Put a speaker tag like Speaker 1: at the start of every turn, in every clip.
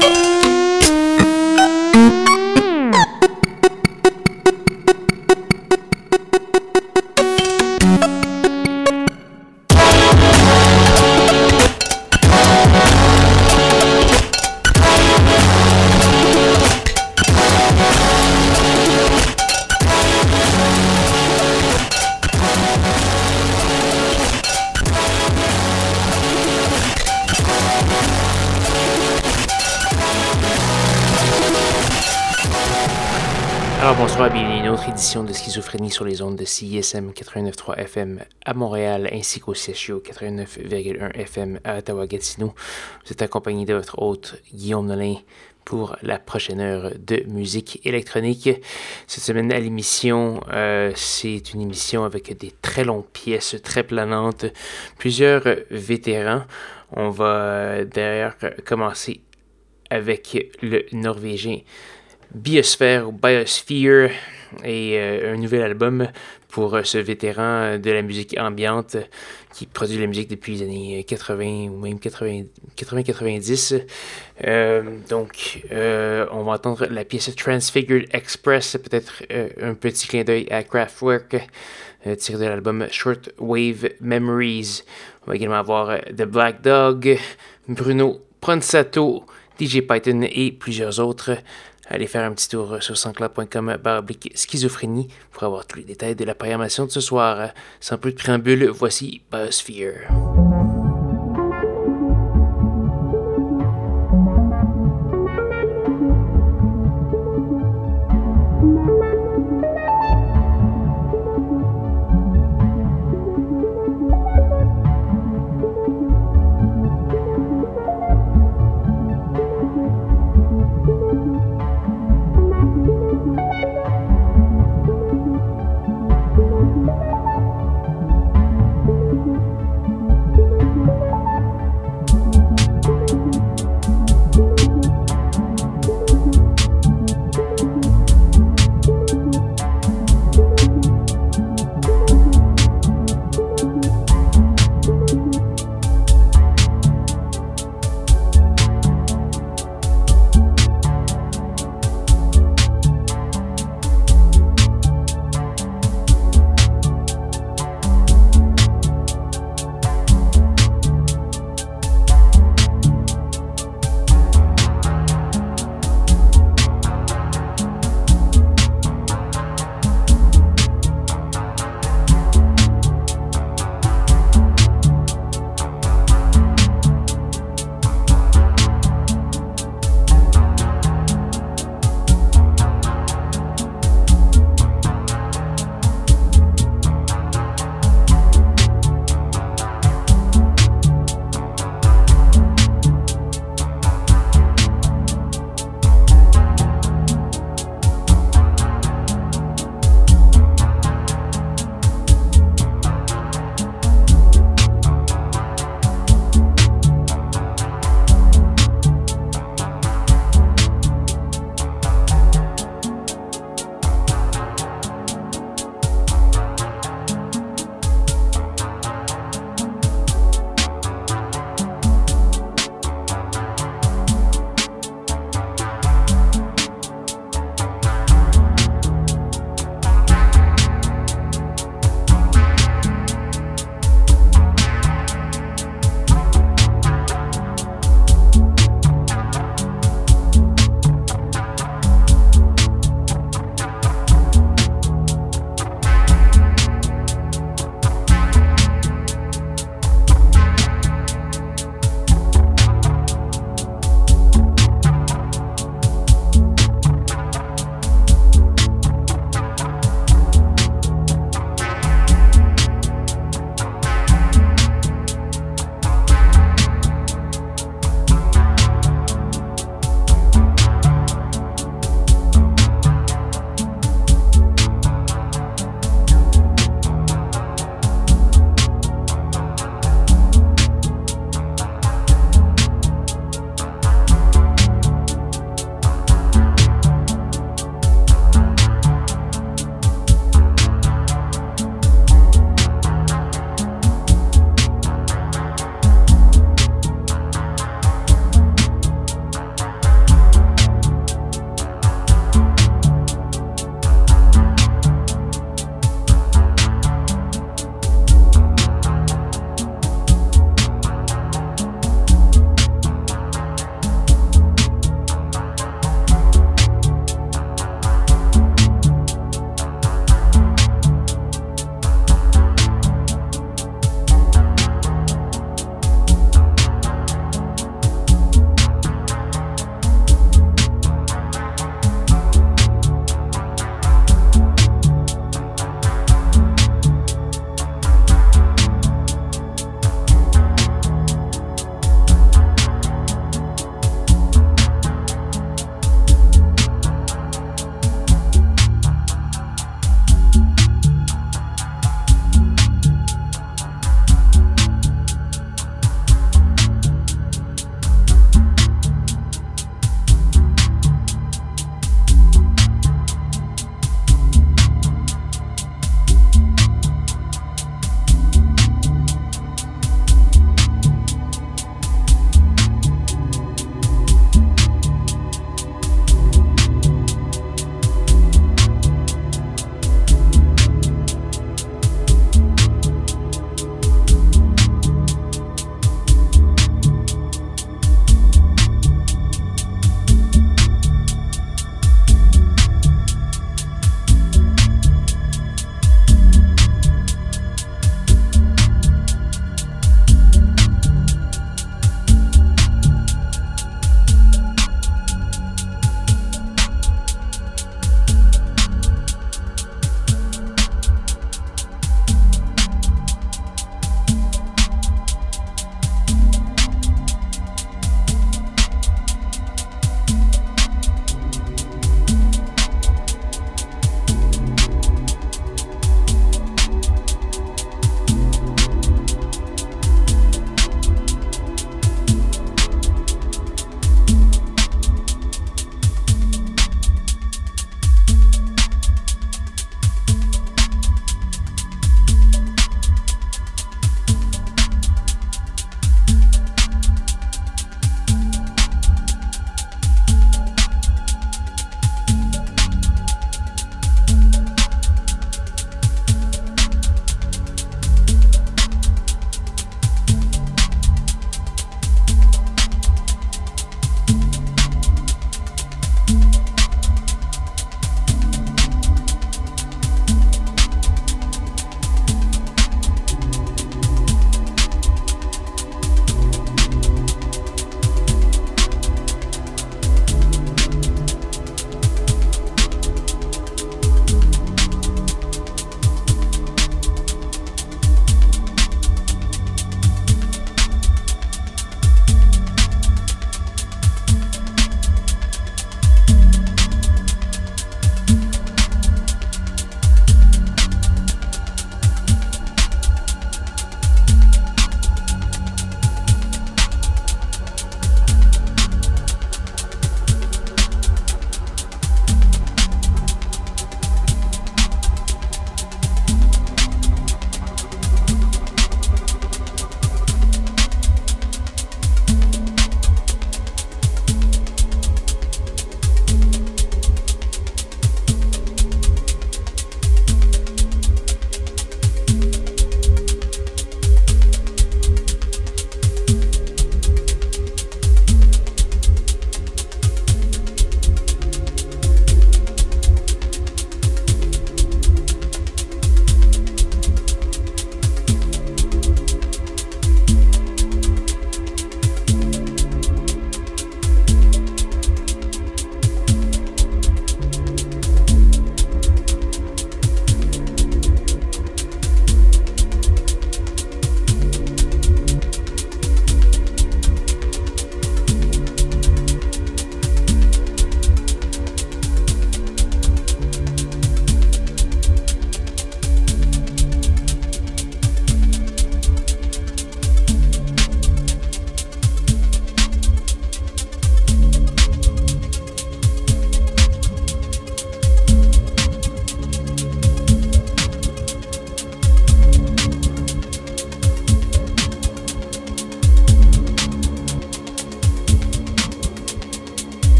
Speaker 1: de schizophrénie sur les ondes de CISM 89.3 FM à Montréal ainsi qu'au CHU 89.1 FM à Ottawa-Gatineau. Vous êtes accompagné de votre hôte Guillaume Nolin pour la prochaine heure de musique électronique. Cette semaine à l'émission, euh, c'est une émission avec des très longues pièces, très planantes, plusieurs vétérans. On va d'ailleurs commencer avec le Norvégien Biosphere ou Biosphere et euh, un nouvel album pour euh, ce vétéran de la musique ambiante qui produit de la musique depuis les années 80 ou même 80-90. Euh, donc, on va entendre la pièce Transfigured Express, peut-être un petit clin d'œil à Kraftwerk, tiré de l'album Short Wave Memories. On va également avoir The Black Dog, Bruno Pronsato, DJ Python et plusieurs autres. Allez faire un petit tour sur sanscloud.com baroblique schizophrénie pour avoir tous les détails de la programmation de ce soir. Sans plus de préambule, voici BuzzFear.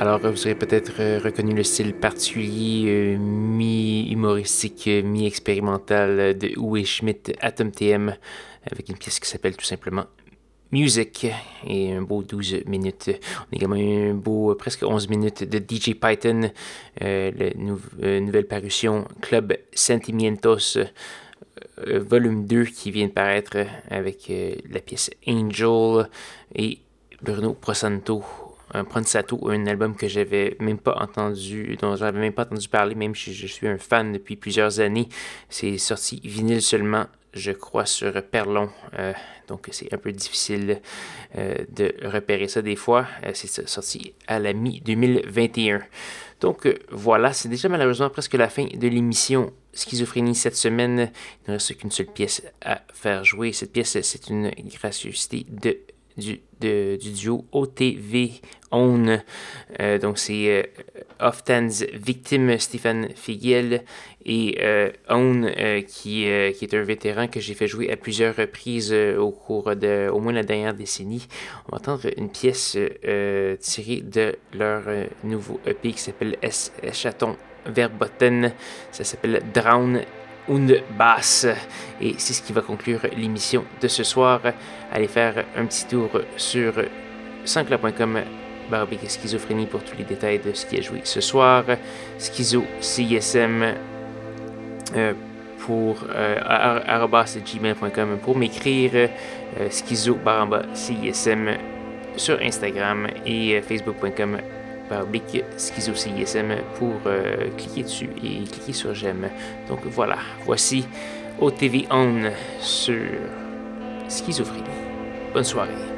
Speaker 1: Alors, vous aurez peut-être euh, reconnu le style particulier, euh, mi-humoristique, euh, mi-expérimental de Uwe Schmidt, Atom TM, avec une pièce qui s'appelle tout simplement Music et un beau 12 minutes. On a également un beau presque 11 minutes de DJ Python, la nouvelle parution Club Sentimientos. volume 2 qui vient de paraître avec la pièce Angel et Bruno Prosanto un Pronsato, un album que j'avais même pas entendu, dont j'avais même pas entendu parler, même si je suis un fan depuis plusieurs années. C'est sorti vinyle seulement, je crois, sur Perlon. Euh, donc c'est un peu difficile euh, de repérer ça des fois. Euh, c'est sorti à la mi-2021. Donc voilà, c'est déjà malheureusement presque la fin de l'émission Schizophrénie cette semaine. Il ne reste qu'une seule pièce à faire jouer. Cette pièce, c'est une gracieuseté de du, du duo OTV Own. Euh, donc, c'est euh, Oftan's victime Stéphane Figuel et euh, Own qui, qui, est un vétéran que j'ai fait jouer à plusieurs reprises au cours de au moins la dernière décennie. On va entendre une pièce tirée de leur nouveau EP qui s'appelle S. Chaton Verboten. Ça s'appelle Drown une basse. Et c'est ce qui va conclure l'émission de ce soir. Allez faire un petit tour sur sancla.com barbecue schizophrénie pour tous les détails de ce qui a joué ce soir. Schizo CSM euh, pour euh, gmail.com pour m'écrire. Euh, schizo CSM sur Instagram et euh, facebook.com oblique Schizo CISM pour euh, cliquer dessus et cliquer sur j'aime. Donc voilà, voici OTV On sur Schizophrénie. Bonne soirée.